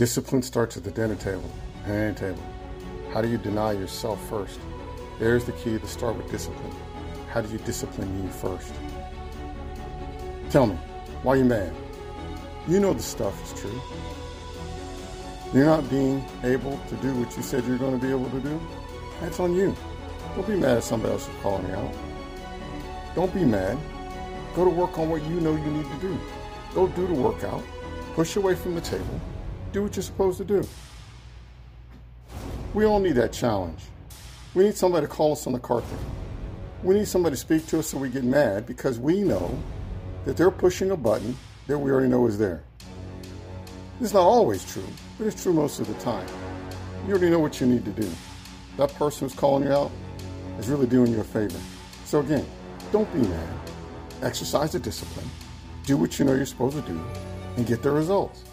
Discipline starts at the dinner table, dining table. How do you deny yourself first? There's the key to start with discipline. How do you discipline you first? Tell me, why you mad? You know the stuff is true. You're not being able to do what you said you're going to be able to do. That's on you. Don't be mad at somebody else for calling you out. Don't be mad. Go to work on what you know you need to do. Go do the workout. Push away from the table. Do what you're supposed to do. We all need that challenge. We need somebody to call us on the carpet. We need somebody to speak to us so we get mad because we know that they're pushing a button that we already know is there. It's not always true, but it's true most of the time. You already know what you need to do. That person who's calling you out is really doing you a favor. So again, don't be mad. Exercise the discipline. Do what you know you're supposed to do and get the results.